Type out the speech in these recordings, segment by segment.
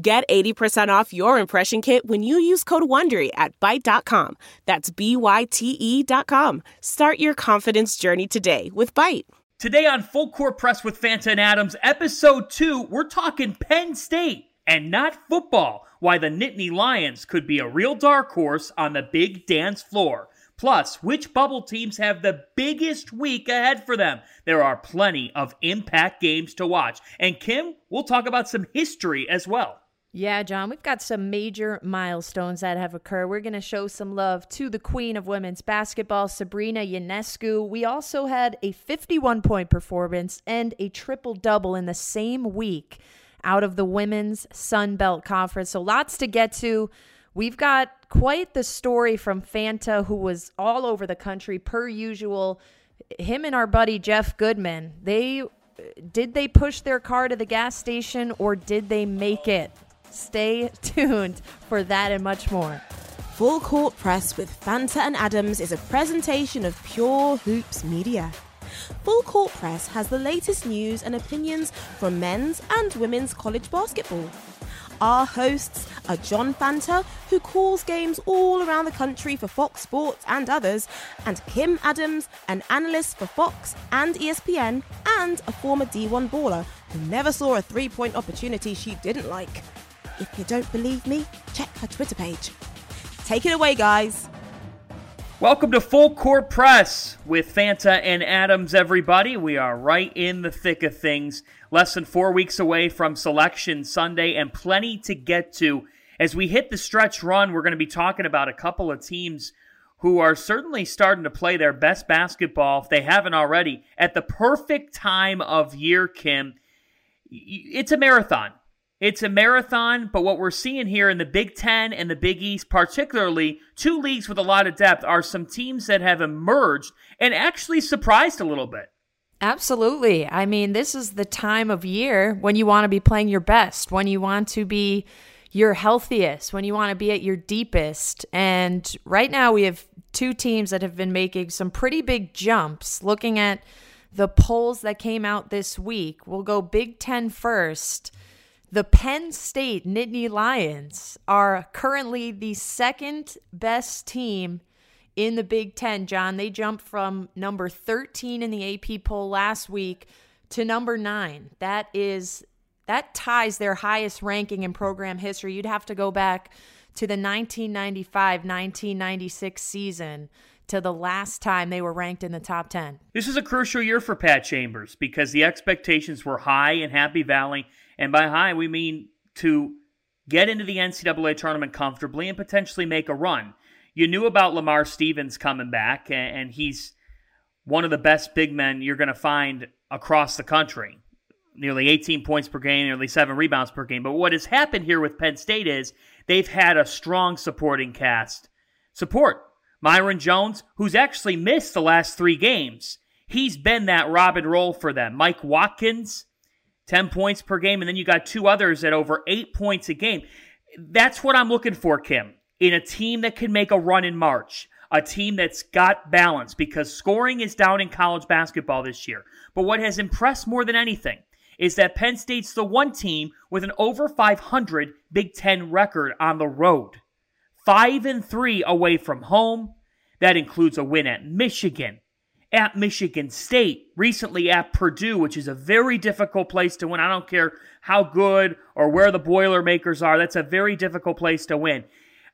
Get 80% off your impression kit when you use code WONDERY at Byte.com. That's B-Y-T-E dot com. Start your confidence journey today with Byte. Today on Full Court Press with Fanta and Adams, Episode 2, we're talking Penn State and not football. Why the Nittany Lions could be a real dark horse on the big dance floor. Plus, which bubble teams have the biggest week ahead for them? There are plenty of impact games to watch. And Kim, we'll talk about some history as well. Yeah, John, we've got some major milestones that have occurred. We're going to show some love to the queen of women's basketball, Sabrina Ionescu. We also had a 51 point performance and a triple double in the same week out of the women's Sun Belt Conference. So lots to get to. We've got quite the story from Fanta, who was all over the country per usual. Him and our buddy Jeff Goodman, they did they push their car to the gas station or did they make it? Stay tuned for that and much more. Full Court Press with Fanta and Adams is a presentation of Pure Hoops Media. Full Court Press has the latest news and opinions from men's and women's college basketball. Our hosts are John Fanta, who calls games all around the country for Fox Sports and others, and Kim Adams, an analyst for Fox and ESPN, and a former D1 baller who never saw a three point opportunity she didn't like. If you don't believe me, check her Twitter page. Take it away, guys. Welcome to Full Court Press with Fanta and Adams, everybody. We are right in the thick of things. Less than four weeks away from Selection Sunday, and plenty to get to. As we hit the stretch run, we're going to be talking about a couple of teams who are certainly starting to play their best basketball, if they haven't already, at the perfect time of year, Kim. It's a marathon. It's a marathon, but what we're seeing here in the Big Ten and the Big East, particularly two leagues with a lot of depth, are some teams that have emerged and actually surprised a little bit. Absolutely. I mean, this is the time of year when you want to be playing your best, when you want to be your healthiest, when you want to be at your deepest. And right now, we have two teams that have been making some pretty big jumps. Looking at the polls that came out this week, we'll go Big Ten first. The Penn State Nittany Lions are currently the second best team in the Big Ten, John. They jumped from number 13 in the AP poll last week to number nine. That is that ties their highest ranking in program history. You'd have to go back to the 1995-1996 season to the last time they were ranked in the top 10. This is a crucial year for Pat Chambers because the expectations were high in Happy Valley and by high, we mean to get into the NCAA tournament comfortably and potentially make a run. You knew about Lamar Stevens coming back, and he's one of the best big men you're going to find across the country. Nearly 18 points per game, nearly seven rebounds per game. But what has happened here with Penn State is they've had a strong supporting cast. Support. Myreon Jones, who's actually missed the last three games. He's been that Robin role for them. Mike Watkins, 10 points per game, and then you got two others at over eight points a game. That's what I'm looking for, Kim, in a team that can make a run in March, a team that's got balance because scoring is down in college basketball this year. But what has impressed more than anything is that Penn State's the one team with an over 500 Big Ten record on the road. Five and three away from home. That includes a win at Michigan, at Michigan State, recently at Purdue, which is a very difficult place to win. I don't care how good or where the Boilermakers are, that's a very difficult place to win.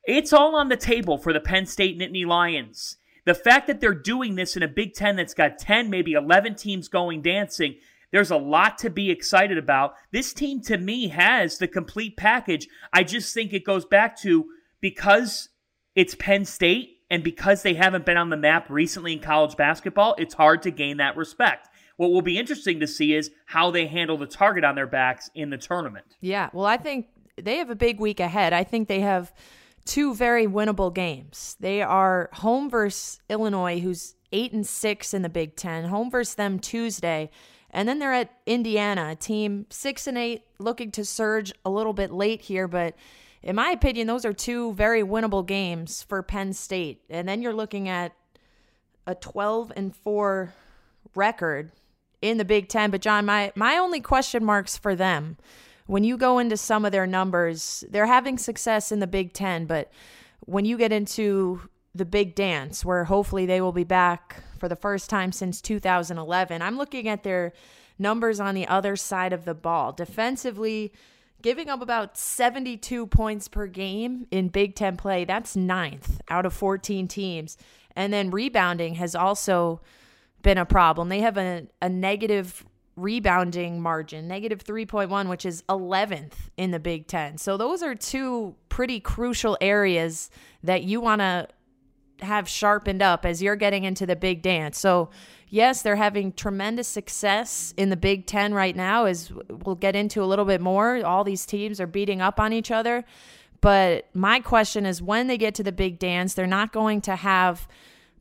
It's all on the table for the Penn State Nittany Lions. The fact that they're doing this in a Big Ten that's got 10, maybe 11 teams going dancing, there's a lot to be excited about. This team, to me, has the complete package. I just think it goes back to because it's Penn State, and because they haven't been on the map recently in college basketball, it's hard to gain that respect. What will be interesting to see is how they handle the target on their backs in the tournament. Yeah, well, I think they have a big week ahead. I think they have two very winnable games. They are home versus Illinois, who's eight and six in the Big Ten. Home versus them Tuesday. And then they're at Indiana, a team six and eight, looking to surge a little bit late here. But in my opinion, those are two very winnable games for Penn State. And then you're looking at a 12 and four record in the Big Ten. But John, my my only question marks for them when you go into some of their numbers, they're having success in the Big Ten, but when you get into the big dance, where hopefully they will be back for the first time since 2011, I'm looking at their numbers on the other side of the ball. Defensively, giving up about 72 points per game in Big Ten play, that's ninth out of 14 teams. And then rebounding has also been a problem. They have a, a negative rebounding margin, negative 3.1, which is 11th in the Big Ten. So those are two pretty crucial areas that you want to have sharpened up as you're getting into the big dance. So, yes, they're having tremendous success in the Big Ten right now, as we'll get into a little bit more. All these teams are beating up on each other. But my question is when they get to the big dance, they're not going to have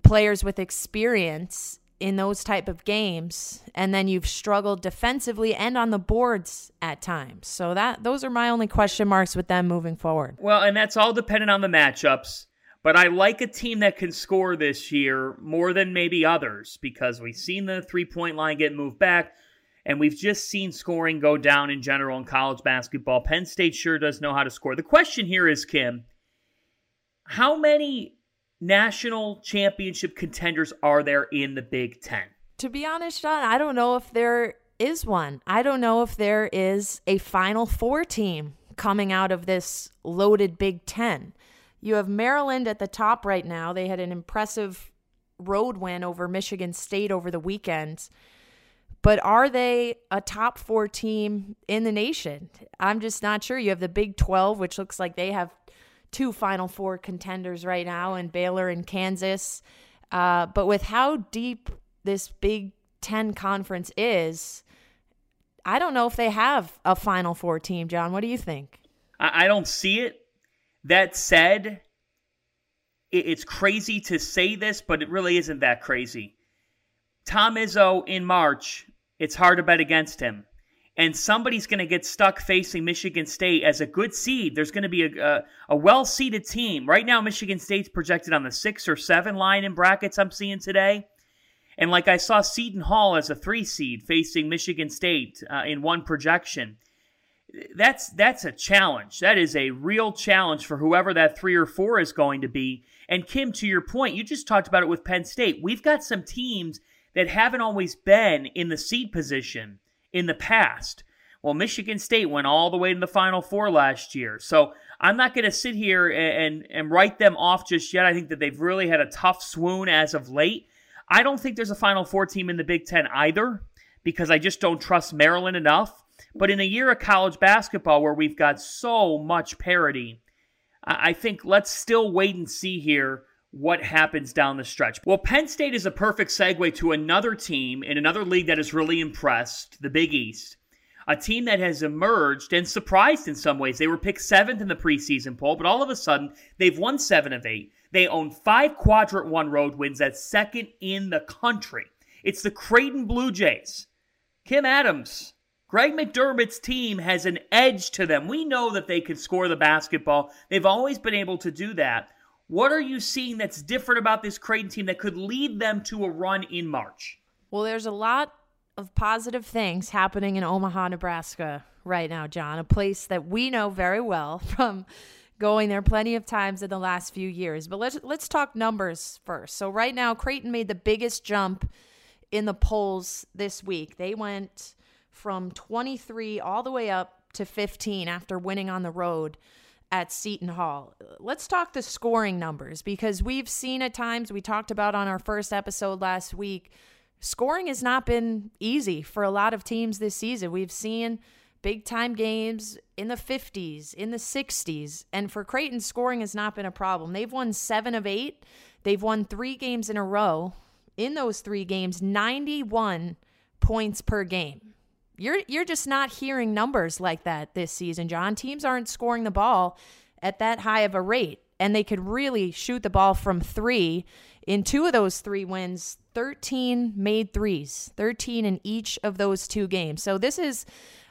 players with experience in those type of games and then you've struggled defensively and on the boards at times. So that those are my only question marks with them moving forward. Well, and that's all dependent on the matchups. But I like a team that can score this year more than maybe others because we've seen the three point line get moved back and we've just seen scoring go down in general in college basketball. Penn State sure does know how to score. The question here is, Kim, how many national championship contenders are there in the Big Ten? To be honest, John, I don't know if there is one. I don't know if there is a Final Four team coming out of this loaded Big Ten. You have Maryland at the top right now. They had an impressive road win over Michigan State over the weekend. But are they a top four team in the nation? I'm just not sure. You have the Big 12, which looks like they have two Final Four contenders right now in Baylor and Kansas. Uh, but with how deep this Big Ten conference is, I don't know if they have a Final Four team, John. What do you think? I don't see it. That said, it's crazy to say this, but it really isn't that crazy. Tom Izzo in March, it's hard to bet against him and somebody's going to get stuck facing Michigan State as a good seed. There's going to be a, a, a well seeded team. Right now, Michigan State's projected on the six or seven line in brackets I'm seeing today. And like I saw Seton Hall as a three seed facing Michigan State uh, in one projection. That's that's a challenge. That is a real challenge for whoever that three or four is going to be. And Kim, to your point, you just talked about it with Penn State. We've got some teams that haven't always been in the seed position in the past. Well, Michigan State went all the way to the Final Four last year. So I'm not going to sit here and, and, and write them off just yet. I think that they've really had a tough swoon as of late. I don't think there's a Final Four team in the Big Ten either because I just don't trust Maryland enough. But in a year of college basketball where we've got so much parity, I think let's still wait and see here what happens down the stretch. Well, Penn State is a perfect segue to another team in another league that has really impressed, the Big East. A team that has emerged and surprised in some ways. They were picked seventh in the preseason poll, but all of a sudden, they've won seven of eight. They own five quadrant one road wins, that's second in the country. It's the Creighton Blue Jays. Kim Adams, Greg McDermott's team has an edge to them. We know that they can score the basketball. They've always been able to do that. What are you seeing that's different about this Creighton team that could lead them to a run in March? Well, there's a lot of positive things happening in Omaha, Nebraska right now, John, a place that we know very well from going there plenty of times in the last few years. But let's let's talk numbers first. So right now Creighton made the biggest jump in the polls this week. They went from 23 all the way up to 15 after winning on the road at Seton Hall. Let's talk the scoring numbers because we've seen at times, we talked about on our first episode last week, scoring has not been easy for a lot of teams this season. We've seen big time games in the 50s, in the 60s, and for Creighton, scoring has not been a problem. They've won seven of eight, they've won three games in a row. In those three games, 91 points per game. You're you're just not hearing numbers like that this season, John. Teams aren't scoring the ball at that high of a rate, and they could really shoot the ball from three. In two of those three wins, 13 made threes, 13 in each of those two games. So this is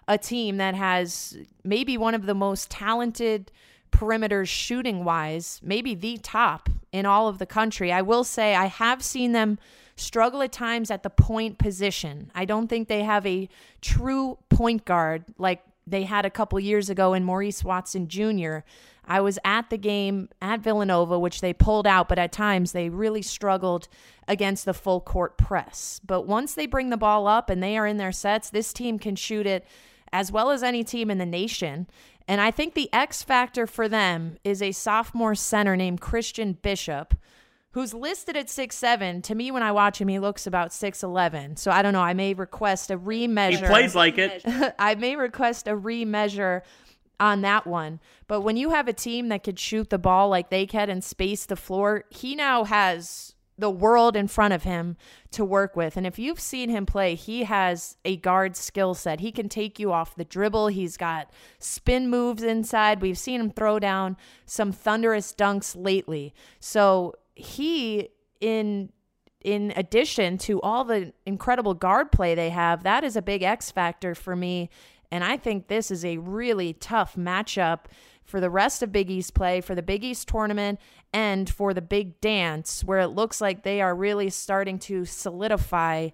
a team that has maybe one of the most talented perimeters shooting wise, maybe the top in all of the country. I will say I have seen them struggle at times at the point position. I don't think they have a true point guard like they had a couple years ago in Maurice Watson Jr. I was at the game at Villanova, which they pulled out, but at times they really struggled against the full court press. But once they bring the ball up and they are in their sets, this team can shoot it as well as any team in the nation. And I think the X factor for them is a sophomore center named Christian Bishop, who's listed at six seven. To me, when I watch him, he looks about 6'11. So I don't know. I may request a remeasure. He plays like it. I may request a remeasure on that one. But when you have a team that could shoot the ball like they can and space the floor, he now has the world in front of him to work with. And if you've seen him play, he has a guard skill set. He can take you off the dribble. He's got spin moves inside. We've seen him throw down some thunderous dunks lately. So he in in addition to all the incredible guard play they have, that is a big X factor for me. And I think this is a really tough matchup for the rest of Big East play, for the Big East tournament, and for the big dance, where it looks like they are really starting to solidify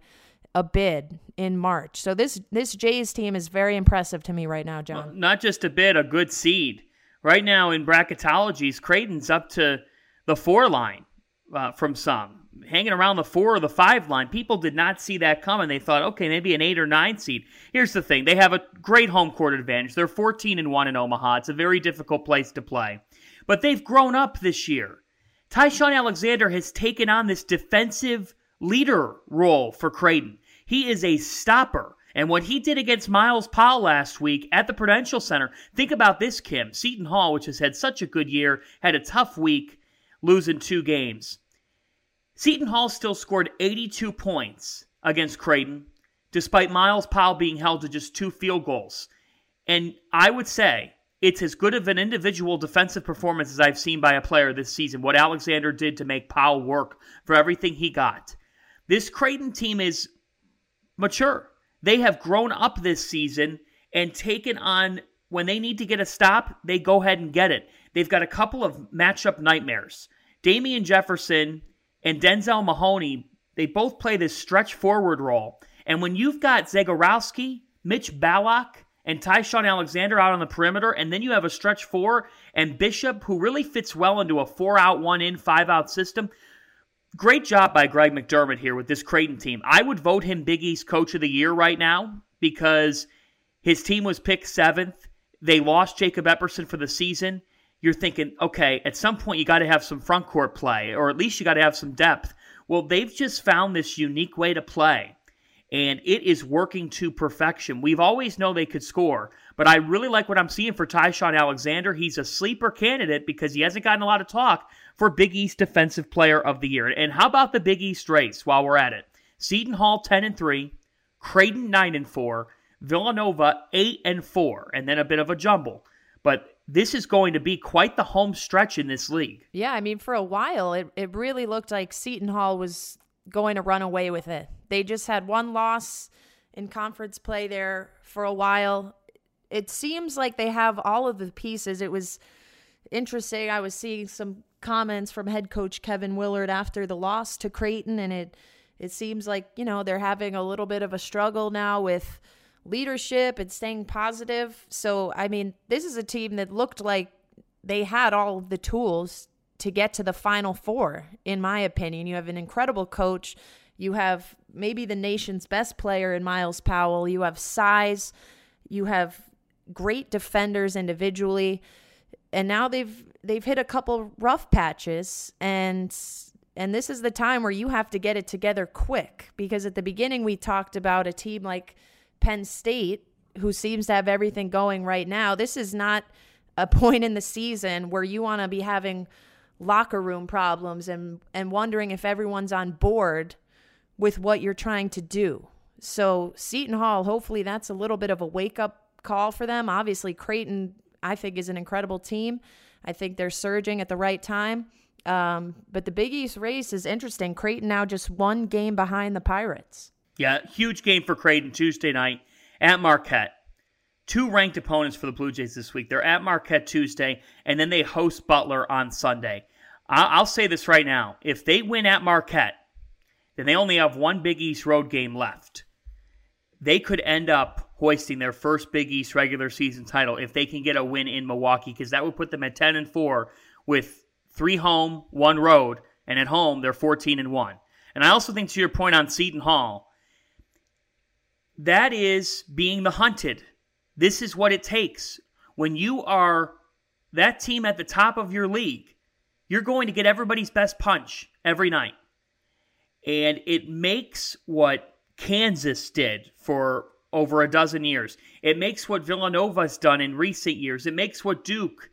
a bid in March. So this this Jays team is very impressive to me right now, John. Well, not just a bid, a good seed. Right now in bracketologies, Creighton's up to the four line uh, from some hanging around the four or the five line. People did not see that coming. They thought, okay, maybe an eight or nine seed. Here's the thing: they have a great home court advantage. They're 14 and one in Omaha. It's a very difficult place to play, but they've grown up this year. Ty-Shon Alexander has taken on this defensive leader role for Creighton. He is a stopper. And what he did against Myles Powell last week at the Prudential Center, think about this, Kim. Seton Hall, which has had such a good year, had a tough week, losing two games. Seton Hall still scored 82 points against Creighton, despite Myles Powell being held to just two field goals. And I would say it's as good of an individual defensive performance as I've seen by a player this season. What Alexander did to make Powell work for everything he got. This Creighton team is mature. They have grown up this season and taken on when they need to get a stop, they go ahead and get it. They've got a couple of matchup nightmares. Damian Jefferson and Denzel Mahoney, they both play this stretch forward role. And when you've got Zegarowski, Mitch Ballock, and Ty-Shon Alexander out on the perimeter, and then you have a stretch four and Bishop, who really fits well into a four out, one in, five out system. Great job by Greg McDermott here with this Creighton team. I would vote him Big East Coach of the Year right now because his team was picked seventh. They lost Jacob Epperson for the season you're thinking, okay, at some point you got to have some front court play, or at least you got to have some depth. Well, they've just found this unique way to play, and it is working to perfection. We've always known they could score, but I really like what I'm seeing for Ty-Shon Alexander. He's a sleeper candidate because he hasn't gotten a lot of talk for Big East Defensive Player of the Year. And how about the Big East race while we're at it? Seton Hall 10 and 3, Creighton 9 and 4, Villanova 8 and 4, and then a bit of a jumble. But this is going to be quite the home stretch in this league. Yeah, I mean, for a while, it, it really looked like Seton Hall was going to run away with it. They just had one loss in conference play there for a while. It seems like they have all of the pieces. It was interesting. I was seeing some comments from head coach Kevin Willard after the loss to Creighton, and it it seems like you know they're having a little bit of a struggle now with leadership and staying positive. So, I mean, this is a team that looked like they had all the tools to get to the final four, in my opinion. You have an incredible coach. You have maybe the nation's best player in Myles Powell. You have size. You have great defenders individually. And now they've they've hit a couple rough patches and and this is the time where you have to get it together quick because at the beginning we talked about a team like Penn State, who seems to have everything going right now, this is not a point in the season where you want to be having locker room problems and and wondering if everyone's on board with what you're trying to do. So Seton Hall, hopefully that's a little bit of a wake up call for them. Obviously, Creighton, I think, is an incredible team. I think they're surging at the right time. Um, but the Big East race is interesting. Creighton now just one game behind the Pirates. Yeah, huge game for Creighton Tuesday night at Marquette. Two ranked opponents for the Blue Jays this week. They're at Marquette Tuesday, and then they host Butler on Sunday. I'll say this right now. If they win at Marquette, then they only have one Big East road game left. They could end up hoisting their first Big East regular season title if they can get a win in Milwaukee, because that would put them at 10 and 4 with three home, one road, and at home they're 14 and 1. And I also think to your point on Seton Hall, that is being the hunted. This is what it takes. When you are that team at the top of your league, you're going to get everybody's best punch every night. And it makes what Kansas did for over a dozen years. It makes what Villanova's done in recent years. It makes what Duke,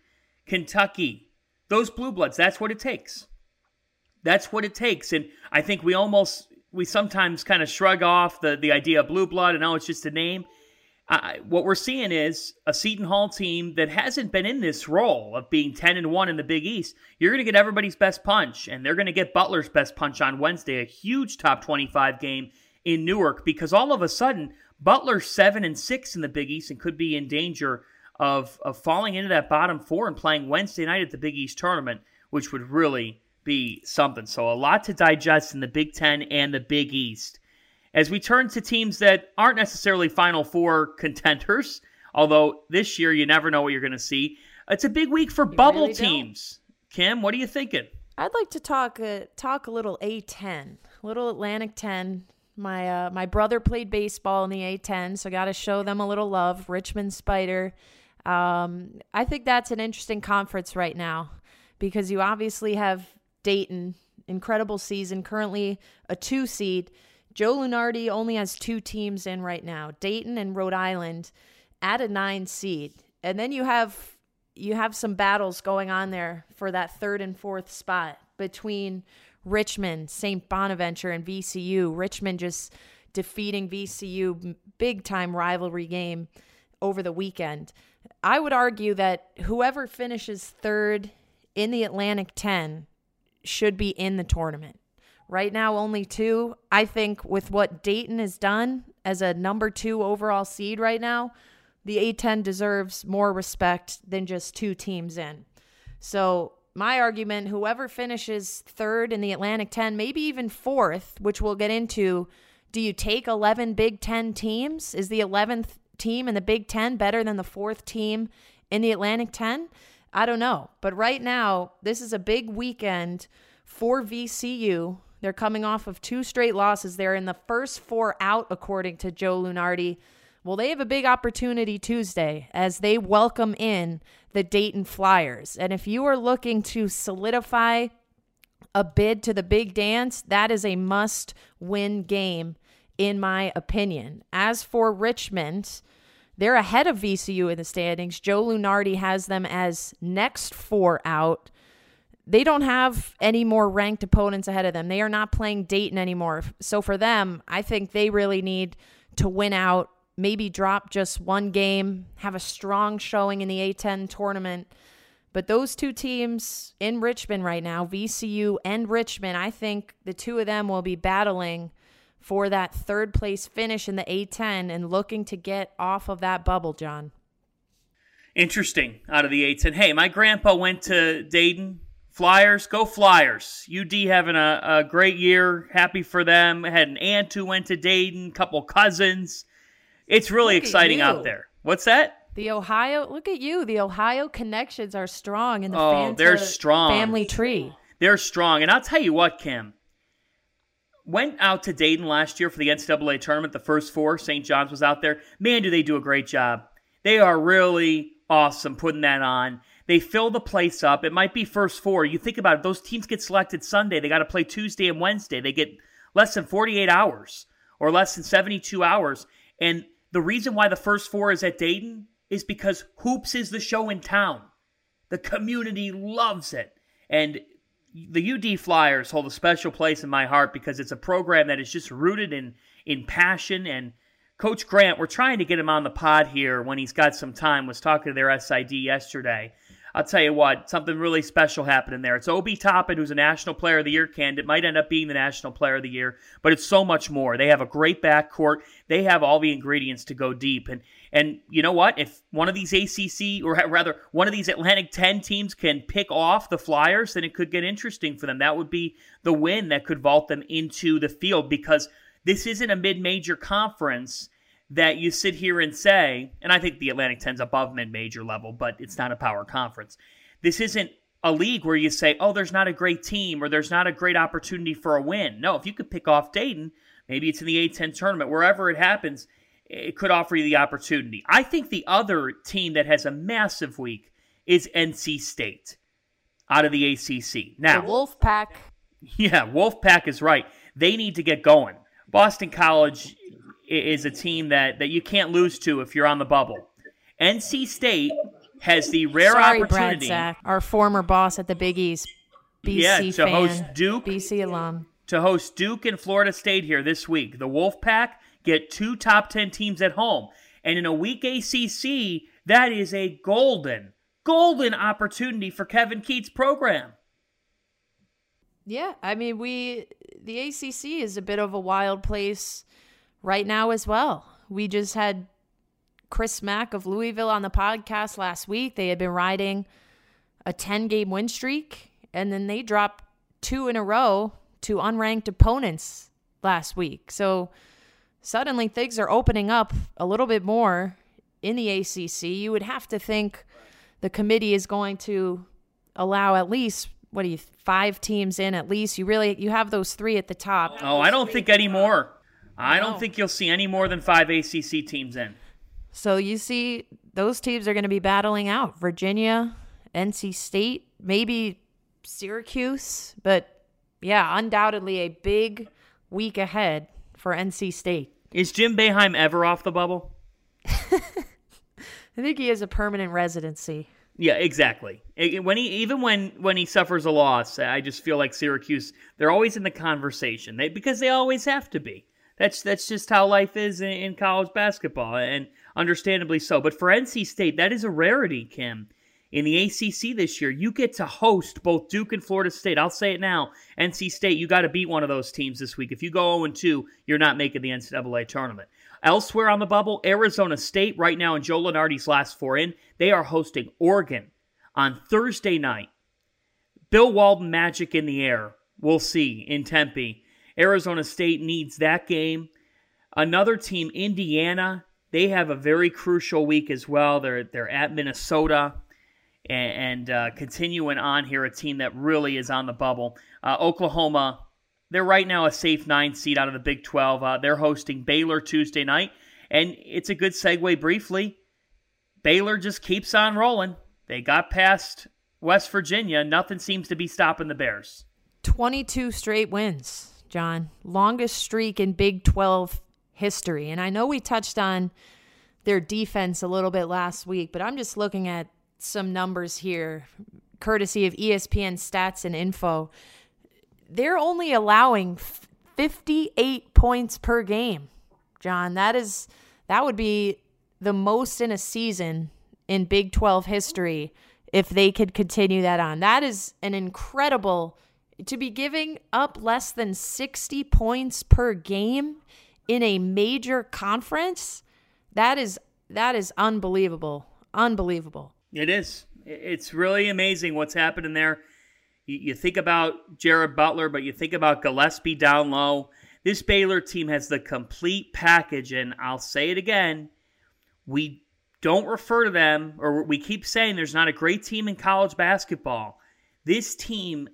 Kentucky, those blue bloods, that's what it takes. That's what it takes. And I think we almost we sometimes kind of shrug off the the idea of blue blood and oh it's just a name what we're seeing is a Seton Hall team that hasn't been in this role of being 10 and 1 in the Big East. You're going to get everybody's best punch, and they're going to get Butler's best punch on Wednesday, a huge top 25 game in Newark, because all of a sudden, Butler's 7 and 6 in the Big East and could be in danger of, of falling into that bottom four and playing Wednesday night at the Big East tournament, which would really be something. So, a lot to digest in the Big Ten and the Big East. As we turn to teams that aren't necessarily Final Four contenders, although this year you never know what you're going to see, it's a big week for You bubble really don't. teams. Kim, what are you thinking? I'd like to talk uh, talk a little A10, little Atlantic 10. My uh, my brother played baseball in the A10, so got to show them a little love. Richmond Spider. Um, I think that's an interesting conference right now because you obviously have Dayton, incredible season, currently a two seed. Joe Lunardi only has two teams in right now, Dayton and Rhode Island, at a nine seed, and then you have you have some battles going on there for that third and fourth spot between Richmond, St. Bonaventure, and VCU. Richmond just defeating VCU, big time rivalry game over the weekend. I would argue that whoever finishes third in the Atlantic 10 should be in the tournament. Right now, only two. I think with what Dayton has done as a number two overall seed right now, the A10 deserves more respect than just two teams in. So, my argument whoever finishes third in the Atlantic 10, maybe even fourth, which we'll get into, do you take 11 Big 10 teams? Is the 11th team in the Big 10 better than the fourth team in the Atlantic 10? I don't know. But right now, this is a big weekend for VCU. They're coming off of two straight losses. They're in the first four out, according to Joe Lunardi. Well, they have a big opportunity Tuesday as they welcome in the Dayton Flyers. And if you are looking to solidify a bid to the big dance, that is a must win game, in my opinion. As for Richmond, they're ahead of VCU in the standings. Joe Lunardi has them as next four out. They don't have any more ranked opponents ahead of them. They are not playing Dayton anymore. So for them, I think they really need to win out, maybe drop just one game, have a strong showing in the A10 tournament. But those two teams in Richmond right now, VCU and Richmond, I think the two of them will be battling for that third place finish in the A10 and looking to get off of that bubble, John. Interesting out of the eights. And hey, my grandpa went to Dayton. Flyers, go Flyers. UD having a, a great year. Happy for them. Had an aunt who went to Dayton, couple cousins. It's really Look exciting out there. What's that? The Ohio, look at you. The Ohio connections are strong in the Oh, they're strong. family tree. They're strong. And I'll tell you what, Kim. Went out to Dayton last year for the NCAA tournament, the first four. St. John's was out there. Man, do they do a great job. They are really awesome putting that on. They fill the place up. It might be first four. You think about it, those teams get selected Sunday. They got to play Tuesday and Wednesday. They get less than 48 hours or less than 72 hours. And the reason why the first four is at Dayton is because Hoops is the show in town. The community loves it. And the UD Flyers hold a special place in my heart because it's a program that is just rooted in in passion. And Coach Grant, we're trying to get him on the pod here when he's got some time, was talking to their SID yesterday. I'll tell you what, something really special happened in there. It's Obi Toppin, who's a National Player of the Year candidate, might end up being the National Player of the Year, but it's so much more. They have a great backcourt. They have all the ingredients to go deep. And and you know what? If one of these ACC, or rather one of these Atlantic 10 teams can pick off the Flyers, then it could get interesting for them. That would be the win that could vault them into the field because this isn't a mid major conference that you sit here and say, and I think the Atlantic 10's above mid major level, but it's not a power conference. This isn't a league where you say, oh, there's not a great team or there's not a great opportunity for a win. No, if you could pick off Dayton, maybe it's in the A10 tournament, wherever it happens, it could offer you the opportunity. I think the other team that has a massive week is NC State out of the ACC. Now, the Wolfpack. Yeah, Wolfpack is right. They need to get going. Boston College is a team that, that you can't lose to if you're on the bubble. NC State has the rare Sorry, opportunity. Brad Zach, our former boss at the Big East, BC yeah, to fan, host Duke, BC alum, to host Duke and Florida State here this week. The Wolfpack get two top ten teams at home, and in a weak ACC, that is a golden, golden opportunity for Kevin Keatts' program. Yeah, I mean, we the ACC is a bit of a wild place right now as well. We just had Chris Mack of Louisville on the podcast last week. They had been riding a 10 game win streak, and then they dropped two in a row to unranked opponents last week. So suddenly things are opening up a little bit more in the ACC. You would have to think the committee is going to allow at least what do you five teams in at least? You really you have those three at the top. Oh i don't think anymore i don't think you'll see any more than five acc teams in. So you see, those teams are going to be battling out. Virginia, NC State, maybe Syracuse, but yeah, undoubtedly a big week ahead for NC State. Is Jim Boeheim ever off the bubble? I think he has a permanent residency. Yeah, exactly. When he even when when he suffers a loss, I just feel like Syracuse they're always in the conversation. They because they always have to be. That's that's just how life is in, in college basketball. And understandably so. But for NC State, that is a rarity, Kim. In the ACC this year, you get to host both Duke and Florida State. I'll say it now. NC State, you got to beat one of those teams this week. If you go 0 2, you're not making the NCAA tournament. Elsewhere on the bubble, Arizona State, right now in Joe Lunardi's last four in, they are hosting Oregon on Thursday night. Bill Walton magic in the air. We'll see in Tempe. Arizona State needs that game. Another team, Indiana, they have a very crucial week as well. They're they're at Minnesota, and, and uh, continuing on here, a team that really is on the bubble. Uh, Oklahoma, they're right now a safe nine seed out of the Big Twelve. Uh, they're hosting Baylor Tuesday night, and it's a good segue. Briefly, Baylor just keeps on rolling. They got past West Virginia. Nothing seems to be stopping the Bears. Twenty-two straight wins, John. Longest streak in Big Twelve history. And I know we touched on their defense a little bit last week, but I'm just looking at some numbers here, courtesy of ESPN stats and info. They're only allowing 58 points per game. John, that is that would be the most in a season in Big 12 history if they could continue that on. That is an incredible to be giving up less than 60 points per game in a major conference, that is that is unbelievable. Unbelievable. It is. It's really amazing what's happening there. You, think about Jared Butler, but you think about Gillespie down low. This Baylor team has the complete package, and I'll say it again. We don't refer to them, or we keep saying there's not a great team in college basketball. This team,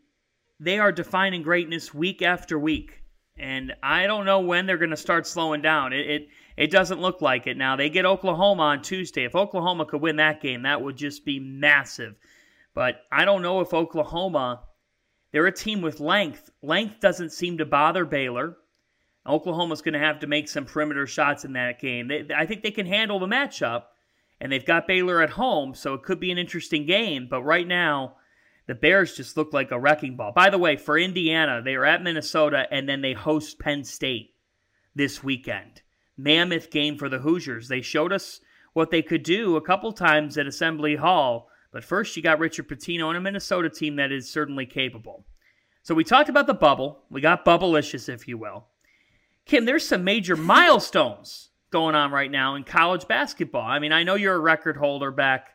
they are defining greatness week after week and I don't know when they're going to start slowing down. It, it it doesn't look like it now. They get Oklahoma on Tuesday. If Oklahoma could win that game, that would just be massive. But I don't know if Oklahoma. They're a team with length. Length doesn't seem to bother Baylor. Oklahoma's going to have to make some perimeter shots in that game. They, I think they can handle the matchup, and they've got Baylor at home, so it could be an interesting game. But right now, the Bears just look like a wrecking ball. By the way, for Indiana, they are at Minnesota and then they host Penn State. this weekend. Mammoth game for the Hoosiers. They showed us what they could do a couple times at Assembly Hall, but first you got Richard Pitino and a Minnesota team that is certainly capable. So we talked about the bubble. We got bubblicious, if you will. Kim, there's some major milestones going on right now in college basketball. I mean, I know you're a record holder back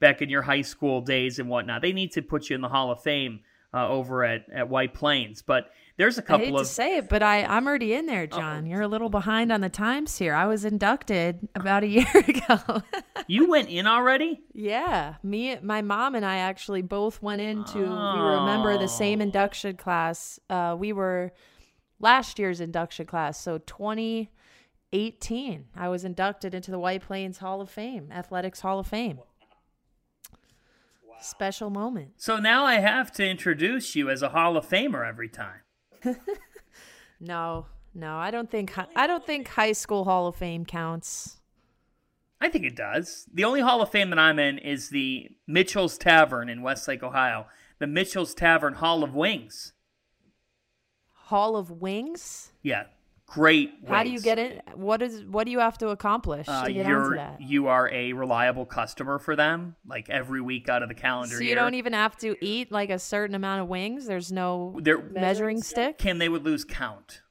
back in your high school days and whatnot. They need to put you in the Hall of Fame uh, over at, at White Plains, but there's a couple I hate of to say it, but I I'm already in there, John. You're a little behind on the times here. I was inducted about a year ago. you went in already. yeah, me, my mom, and I actually both went into. We remember the same Oh. induction class. Uh, we were last year's induction class, so 2018. I was inducted into the White Plains Hall of Fame, Athletics Hall of Fame. Special moment. So now I have to introduce you as a Hall of Famer every time. No, no, I don't think I don't think high school Hall of Fame counts. I think it does. The only Hall of Fame that I'm in is the Mitchell's Tavern in Westlake, Ohio. The Mitchell's Tavern Hall of Wings. Hall of Wings. Yeah, great. How do you get it? What is what do you have to accomplish Uh, to get onto you're that? you are a reliable customer for them, like every week out of the calendar So year. you don't even have to eat like a certain amount of wings. There's no They're- measuring stick. Kim, they would lose count.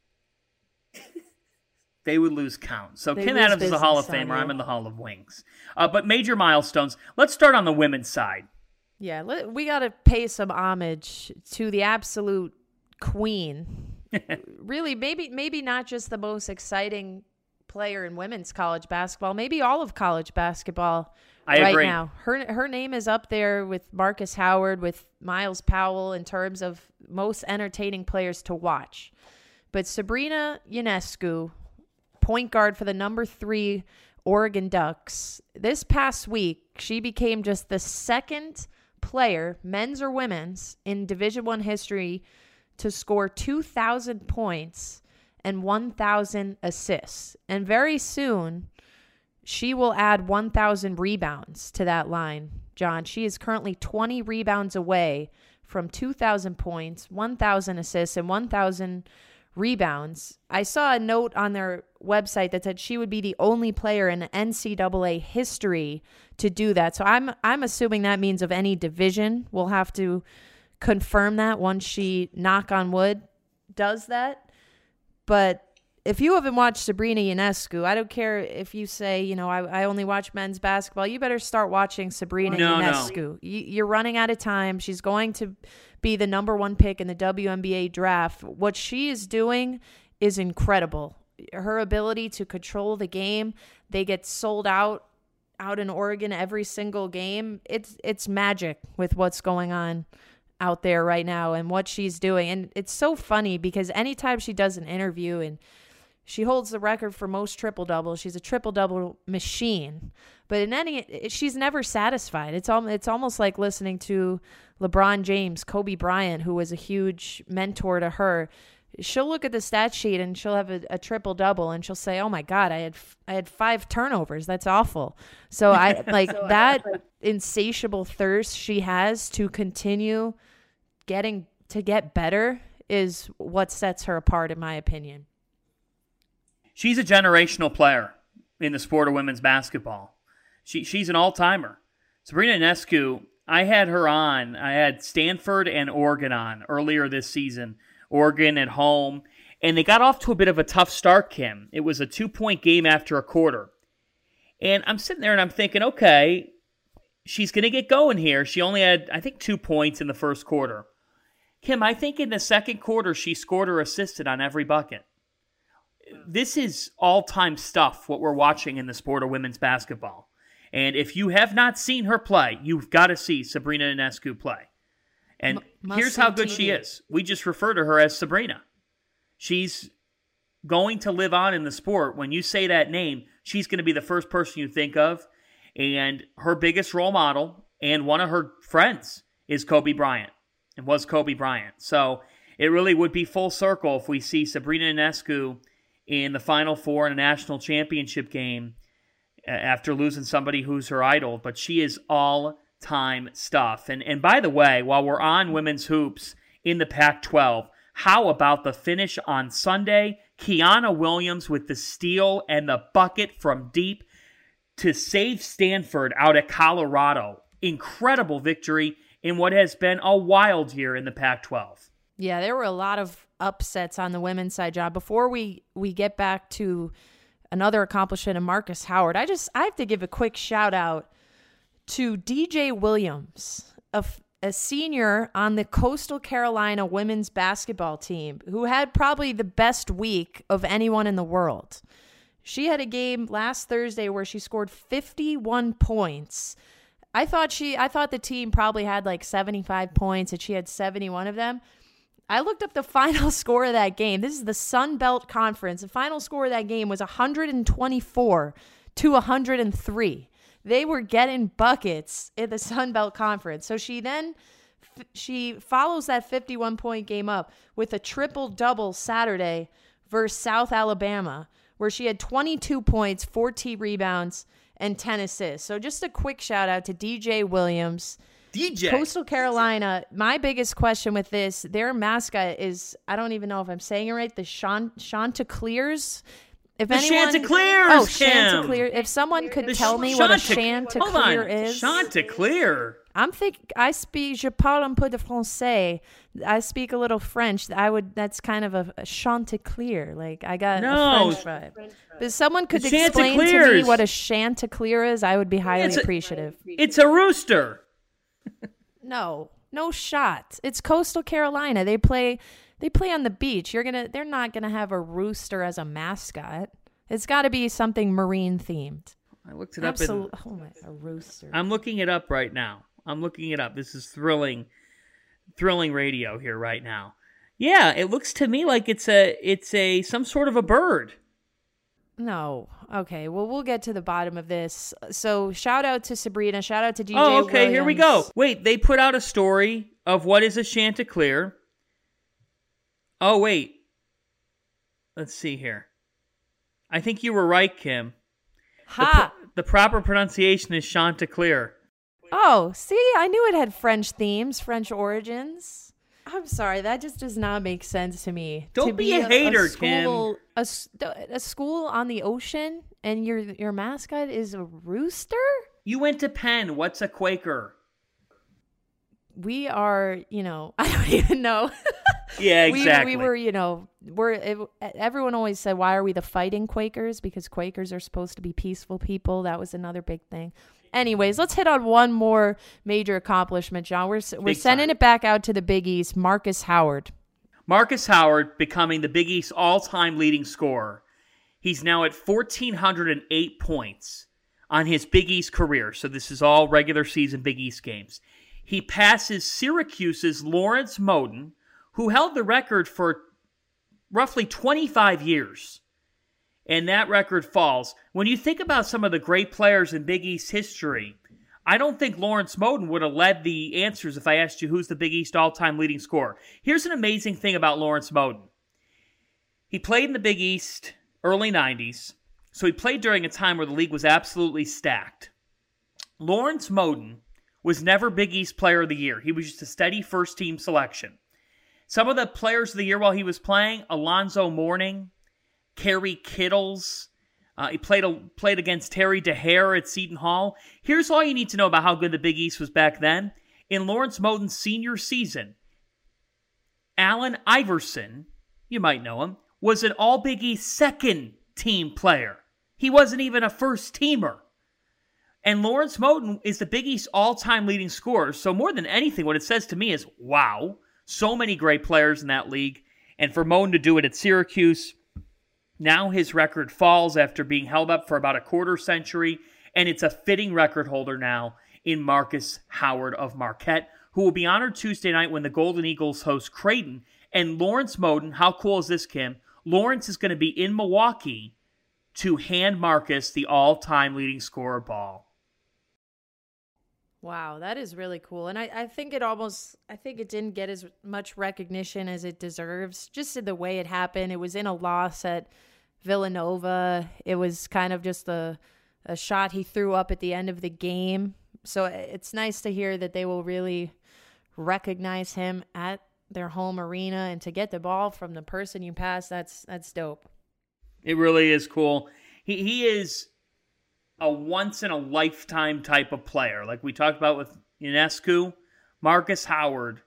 they would lose count. So They Kim Adams is a Hall of business on Famer. I'm in the Hall of Wings. Uh, but major milestones. Let's start on the women's side. Yeah, let, we got to pay some homage to the absolute queen. Really, maybe maybe not just the most exciting player in women's college basketball, maybe all of college basketball I right agree. now. Her her name is up there with Markus Howard, with Myles Powell in terms of most entertaining players to watch. But Sabrina Ionescu, point guard for the number three Oregon Ducks, this past week she became just the second player, men's or women's, in Division One history to score two thousand points and one thousand assists. And very soon she will add 1,000 rebounds to that line, John. She is currently 20 rebounds away from 2,000 points, 1,000 assists, and 1,000 rebounds. I saw a note on their website that said she would be the only player in NCAA history to do that. So I'm I'm assuming that means of any division. We'll have to confirm that once she knock on wood does that. But if you haven't watched Sabrina Ionescu, I don't care if you say, you know, I, I only watch men's basketball. You better start watching Sabrina No, no. Ionescu. You, you're running out of time. She's going to be the number one pick in the WNBA draft. What she is doing is incredible. Her ability to control the game, they get sold out out in Oregon every single game. It's it's magic with what's going on out there right now and what she's doing. And it's so funny because anytime she does an interview and she holds the record for most triple doubles. She's a triple double machine. But in any she's never satisfied. It's al- it's almost like listening to LeBron James, Kobe Bryant, who was a huge mentor to her. She'll look at the stat sheet and she'll have a, a triple double and she'll say, "Oh my god, I had f- I had five turnovers. That's awful." So I like that insatiable thirst she has to continue getting to get better is what sets her apart in my opinion. She's a generational player in the sport of women's basketball. She she's an all timer. Sabrina Ionescu, I had her on. I had Stanford and Oregon on earlier this season. Oregon at home, and they got off to a bit of a tough start. Kim, it was a two point game after a quarter, and I'm sitting there and I'm thinking, okay, she's gonna get going here. She only had I think two points in the first quarter. Kim, I think in the second quarter she scored or assisted on every bucket this is all time stuff, what we're watching in the sport of women's basketball. And if you have not seen her play, you've got to see Sabrina Ionescu play. And M- here's how good she is. We just refer to her as Sabrina. She's going to live on in the sport. When you say that name, she's going to be the first person you think of. And her biggest role model and one of her friends is Kobe Bryant and was Kobe Bryant. So it really would be full circle if we see Sabrina Ionescu in the Final Four in a national championship game uh, after losing somebody who's her idol. But she is all time stuff. And and by the way, while we're on women's hoops in the Pac-12, how about the finish on Sunday? Kiana Williams with the steal and the bucket from deep to save Stanford out at Colorado. Incredible victory in what has been a wild year in the Pac 12. Yeah, there were a lot of upsets on the women's side, John. Before we, we get back to another accomplishment of Markus Howard, I just I have to give a quick shout out to DJ Williams, a, a senior on the Coastal Carolina women's basketball team who had probably the best week of anyone in the world. She had a game last Thursday where she scored 51 points. I thought she I thought the team probably had like 75 points and she had 71 of them. I looked up the final score of that game. This is the Sun Belt Conference. The final score of that game was 124 to 103. They were getting buckets in the Sun Belt Conference. So she then she follows that 51 point game up with a triple double Saturday versus South Alabama where she had 22 points, 14 rebounds, and 10 assists. So just a quick shout out to DJ Williams. DJ. Coastal Carolina, my biggest question with this, their mascot is, I don't even know if I'm saying it right, the Chant- Chanticleers. If the anyone, Chanticleers, oh, Kim. Chanticleer. If someone could The tell me Chantic- what a Hold Chanticleer on. is, Chanticleer. I'm think I speak. Je parle un peu de français. I speak a little French. I would. That's kind of a, a chanticleer. Like I got No. a French vibe. But if someone could explain to me what a chanticleer is, I would be highly It's a- appreciative. It's a rooster. No, no shot. It's Coastal Carolina. They play. They play on the beach. You're gonna. They're not gonna have a rooster as a mascot. It's got to be something marine themed. I looked it up. In, Absolutely. Oh my, a rooster. I'm looking it up right now. I'm looking it up. This is thrilling, thrilling radio here right now. Yeah, it looks to me like it's a it's a some sort of a bird. No. Okay. Well, we'll get to the bottom of this. So, shout out to Sabrina. Shout out to DJ. oh, okay. Here we go. Wait, they put out a story of what is a Chanticleer. Oh wait, let's see here. I think you were right, Kim. The, Ha. the proper pronunciation is Chanticleer. Oh, see, I knew it had French themes, French origins. I'm sorry, that just does not make sense to me. Don't to be a hater, Kim. A, A, s- a school on the ocean, and your your mascot is a rooster. You went to Penn. What's a Quaker? We are, you know, I don't even know. Yeah, We- exactly. We, were, you know, we're it, everyone always said, "Why are we the fighting Quakers?" Because Quakers are supposed to be peaceful people. That was another big thing. Anyways, let's hit on one more major accomplishment, John. We're we're Big sending time. it back out to the Big East. Markus Howard. Markus Howard becoming the Big East all-time leading scorer. He's now at 1408 points on his Big East career. So this is all regular season Big East games. He passes Syracuse's Lawrence Moten, who held the record for roughly 25 years. And that record falls. When you think about some of the great players in Big East history, I don't think Lawrence Moten would have led the answers if I asked you who's the Big East all time leading scorer. Here's an amazing thing about Lawrence Moten he played in the Big East early 90s, so he played during a time where the league was absolutely stacked. Lawrence Moten was never Big East Player of the Year, he was just a steady first team selection. Some of the players of the year while he was playing Alonzo Mourning, Kerry Kittles. Uh, he played a, played against Terry Dehere at Seton Hall. Here's all you need to know about how good the Big East was back then. In Lawrence Moten's senior season, Allen Iverson, you might know him, was an All Big East second team player. He wasn't even a first teamer. And Lawrence Moten is the Big East all time leading scorer. So, more than anything, what it says to me is wow, so many great players in that league. And for Moten to do it at Syracuse, now his record falls after being held up for about a quarter century. And it's a fitting record holder now in Markus Howard of Marquette, who will be honored Tuesday night when the Golden Eagles host Creighton. And Lawrence Moten, how cool is this, Kim? Lawrence is going to be in Milwaukee to hand Markus the all time leading scorer ball. Wow, that is really cool. And I, I think it almost I think it didn't get as much recognition as it deserves. Just in the way it happened. It was in a loss at Villanova. It was kind of just a a shot he threw up at the end of the game. So uh, it's nice to hear that they will really recognize him at their home arena and to get the ball from the person you pass, that's that's dope. It really is cool. He he is a once in a lifetime type of player. Like we talked about with Ionescu, Markus Howard.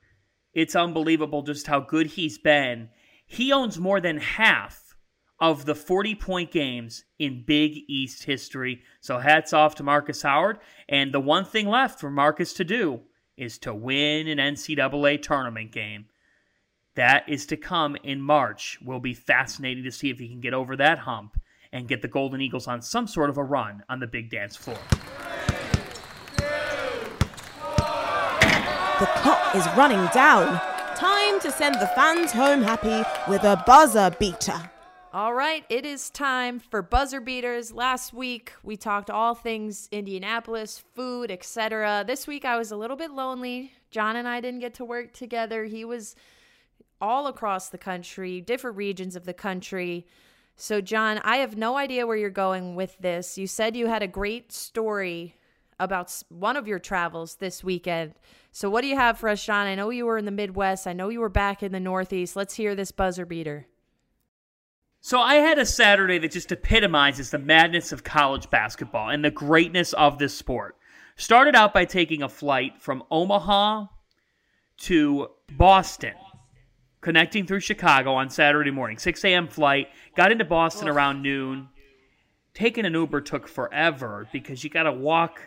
It's unbelievable just how good he's been. He owns more than half of the 40 point games in Big East history. So hats off to Markus Howard. And the one thing left for Markus to do is to win an NCAA tournament game. That is to come in March. Will be fascinating to see if he can get over that hump and get the Golden Eagles on some sort of a run on the big dance floor. The clock is running down. Time to send the fans home happy with a buzzer beater. All right, it is time for buzzer beaters. Last week we talked all things Indianapolis, food, etc. This week I was a little bit lonely. John and I didn't get to work together. He was all across the country, different regions of the country. So, John, I have no idea where you're going with this. You said you had a great story about one of your travels this weekend. So, what do you have for us, John? I know you were in the Midwest. I know you were back in the Northeast. Let's hear this buzzer beater. So, I had a Saturday that just epitomizes the madness of college basketball and the greatness of this sport. Started out by taking a flight from Omaha to Boston connecting through Chicago on Saturday morning, 6 a.m. flight. Got into Boston around noon. Taking an Uber took forever because you got to walk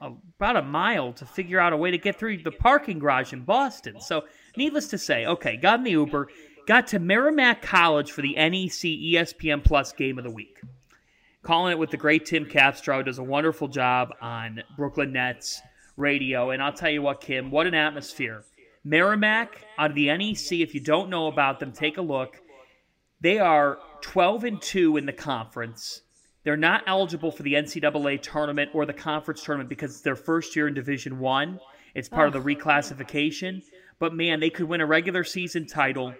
about a mile to figure out a way to get through the parking garage in Boston. So, needless to say, okay, got in the Uber, got to Merrimack College for the NEC ESPN Plus game of the week. Calling it with the great Tim Capstraw, does a wonderful job on Brooklyn Nets radio. And I'll tell you what, Kim, what an atmosphere Merrimack out of the NEC, if you don't know about them, take a look. They are 12 and 2 in the conference. They're not eligible for the NCAA tournament or the conference tournament because it's their first year in Division One. It's part of the reclassification. But man, they could win a regular season title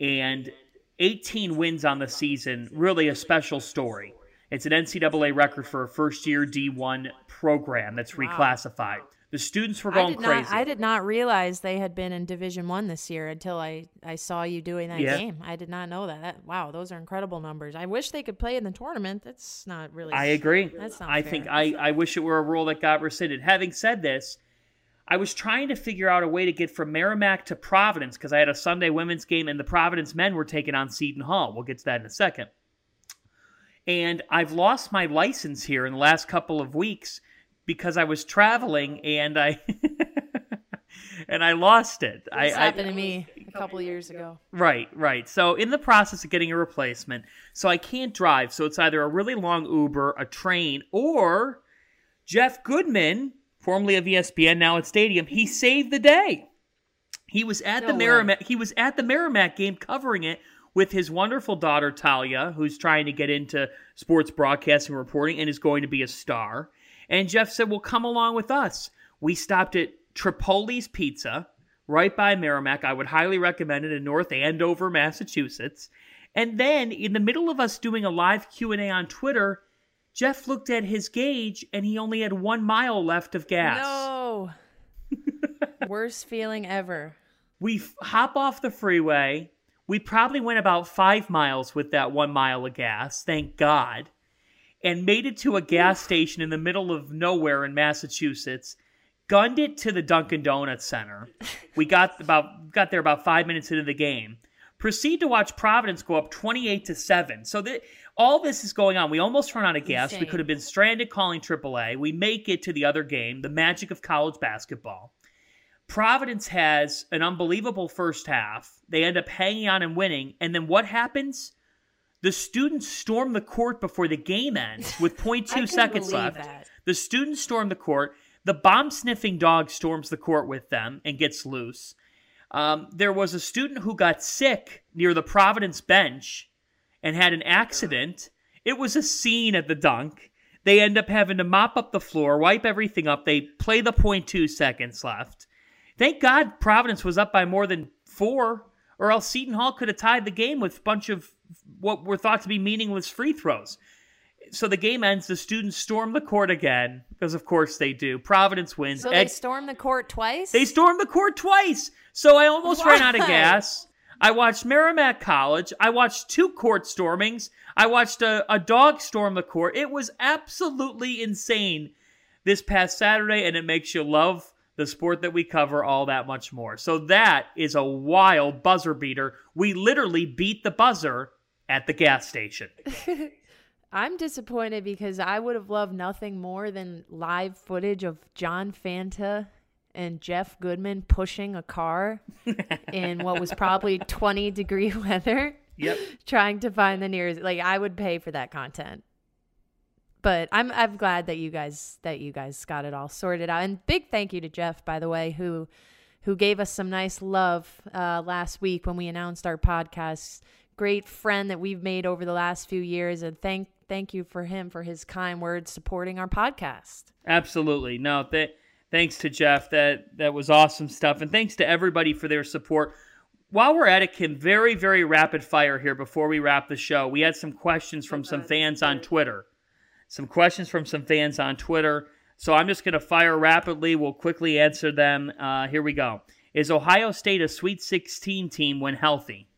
and 18 wins on the season. Really a special story. It's an NCAA record for a first year D1 program that's wow. reclassified. The students were going I crazy. Not, I did not realize they had been in Division One this year until I, I saw you doing that yeah. game. I did not know that. that. Wow, those are incredible numbers. I wish they could play in the tournament. That's not really. I agree. That's not. I fair. think I, I wish it were a rule that got rescinded. Having said this, I was trying to figure out a way to get from Merrimack to Providence because I had a Sunday women's game and the Providence men were taking on Seton Hall. We'll get to that in a second. And I've lost my license here in the last couple of weeks because I was traveling and I and I lost it. This I, happened I, to me a couple years ago. Right, right. So in the process of getting a replacement, so I can't drive. So it's either a really long Uber, a train, or Jeff Goodman, formerly of ESPN, now at Stadium, he saved the day. He was at no the Merrimack. He was at the Merrimack game covering it with his wonderful daughter Talia, who's trying to get into sports broadcasting reporting and is going to be a star. And Jeff said, Well, come along with us. We stopped at Tripoli's Pizza right by Merrimack. I would highly recommend it in North Andover, Massachusetts. And then in the middle of us doing a live Q&A on Twitter, Jeff looked at his gauge and he only had 1 mile left of gas. No. Worst feeling ever. We f- hop off the freeway. We probably went about 5 miles with that 1 mile of gas, thank God and made it to a gas station in the middle of nowhere in Massachusetts. Gunned it to the Dunkin' Donuts Center. We got about got there about five minutes into the game. Proceed to watch Providence go up twenty eight to seven. So that all this is going on. We almost run out of gas. Insane. We could have been stranded calling AAA. We make it to the other game, the magic of college basketball. Providence has an unbelievable first half. They end up hanging on and winning. And then what happens? The students storm the court before the game ends with 0.2 seconds left. That. The students storm the court. The bomb sniffing dog storms the court with them and gets loose. Um, there was a student who got sick near the Providence bench and had an accident. It was a scene at the dunk. They end up having to mop up the floor, wipe everything up. They play the two seconds left. Thank God Providence was up by more than four, or else Seton Hall could have tied the game with a bunch of what were thought to be meaningless free throws. so the game ends. The students storm the court again because, of course, they do. Providence wins. So Ed- they stormed the court twice? they storm the court twice. So I almost ran out of gas. I watched Merrimack College. I watched two court stormings. I watched a, a dog storm the court. It was absolutely insane this past Saturday, and it makes you love the sport that we cover all that much more. So that is a wild buzzer beater. We literally beat the buzzer at the gas station. I'm disappointed because I would have loved nothing more than live footage of John Fanta and Jeff Goodman pushing a car in what was probably 20 degree weather, Yep. trying to find the nearest. Like I would pay for that content. But I'm I'm glad that you guys that you guys got it all sorted out. And big thank you to Jeff, by the way, who who gave us some nice love uh, last week when we announced our podcast. Great friend that we've made over the last few years, and thank thank you for him for his kind words supporting our podcast. Absolutely. No, th- thanks to Jeff. That that was awesome stuff. And thanks to everybody for their support. While we're at it, Kim, very, very rapid fire here before we wrap the show. We had some questions from some fans on Twitter. Some questions from some fans on Twitter. So I'm just going to fire rapidly. We'll quickly answer them. Uh, here we go. Is Ohio State a Sweet 16 team when healthy?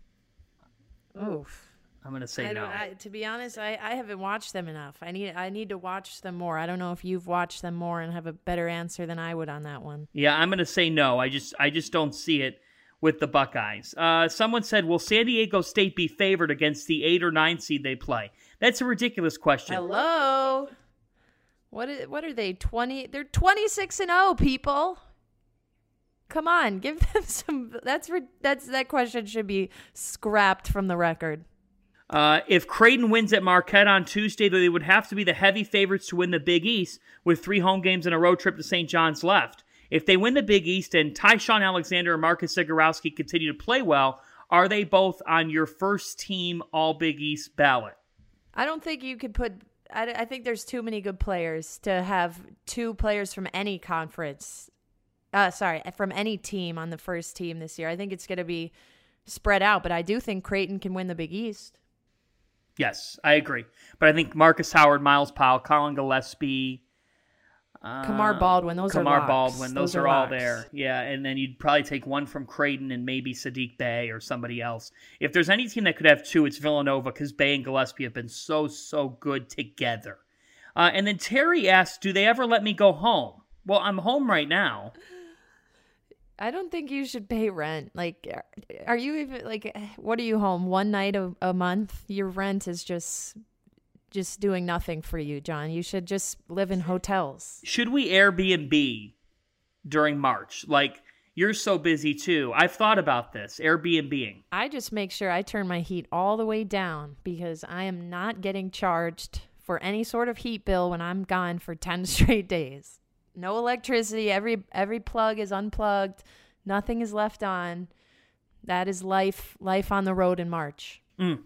Oof. I'm going to say I no. I, to be honest, I, I haven't watched them enough. I need I need to watch them more. I don't know if you've watched them more and have a better answer than I would on that one. Yeah, I'm going to say no. I just I just don't see it with the Buckeyes. Uh, someone said, "Will San Diego State be favored against the eight or nine seed they play?" That's a ridiculous question. Hello. What is, what are they? 20 They're 26 and 0, people. Come on, give them some That's that's that question should be scrapped from the record. Uh, if Creighton wins at Marquette on Tuesday, they would have to be the heavy favorites to win the Big East with three home games and a road trip to St. John's left. If they win the Big East and Ty-Shon Alexander and Marcus Zegarowski continue to play well, are they both on your first team All Big East ballot? I don't think you could put I, I think there's too many good players to have two players from any conference uh sorry, from any team on the first team this year. I think it's going to be spread out, but I do think Creighton can win the Big East. Yes, I agree. But I think Markus Howard, Myles Powell, Collin Gillespie, uh, Kamar Baldwin, those are Kamar. Baldwin, those, Those are, are all there. Yeah, and then you'd probably take one from Creighton and maybe Saddiq Bey or somebody else. If there's any team that could have two, it's Villanova because Bay and Gillespie have been so so good together. Uh, and then Terry asks, "Do they ever let me go home?" Well, I'm home right now. I don't think you should pay rent. Like, are- you even like? What are you home one night a, a month? Your rent is just just doing nothing for you, John. You should just live in hotels. Should we Airbnb during March? Like you're so busy too. I've thought about this Airbnbing. I just make sure I turn my heat all the way down because I am not getting charged for any sort of heat bill when I'm gone for 10 straight days. No electricity, every every plug is unplugged, nothing is left on. That is life life on the road in March. Mm.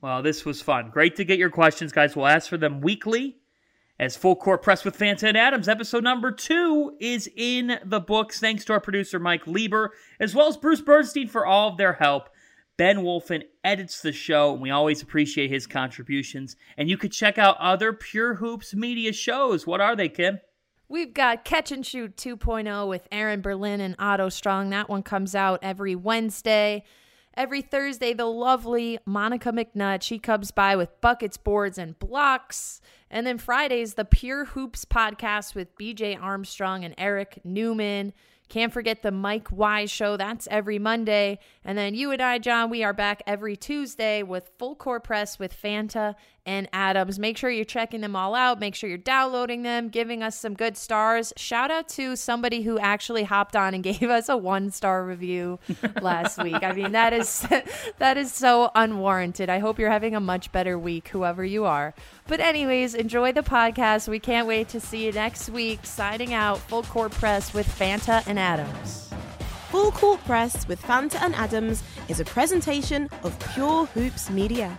Well, this was fun. Great to get your questions, guys. We'll ask for them weekly. As Full Court Press with Fanta and Adams, episode number two is in the books. Thanks to our producer, Mike Lieber, as well as Bruce Bernstein for all of their help. Ben Wolfen edits the show, and we always appreciate his contributions. And you could check out other Pure Hoops media shows. What are they, Kim? We've got Catch and Shoot 2.0 with Aaron Berlin and Otto Strong. That one comes out every Wednesday. Every Thursday, the lovely Monica McNutt. She comes by with buckets, boards, and blocks. And then Fridays, the Pure Hoops podcast with BJ Armstrong and Eric Newman. Can't forget the Mike Wise show. That's every Monday. And then you and I, John, we are back every Tuesday with Full Court Press with Fanta and Adams. Make sure you're checking them all out. Make sure you're downloading them, giving us some good stars. Shout out to somebody who actually hopped on and gave us a one star review last week. I mean, that is that is so unwarranted. I hope you're having a much better week, whoever you are. But anyways, enjoy the podcast. We can't wait to see you next week. Signing out, Full Court Press with Fanta and Adams. Full Court Press with Fanta and Adams is a presentation of Pure Hoops Media.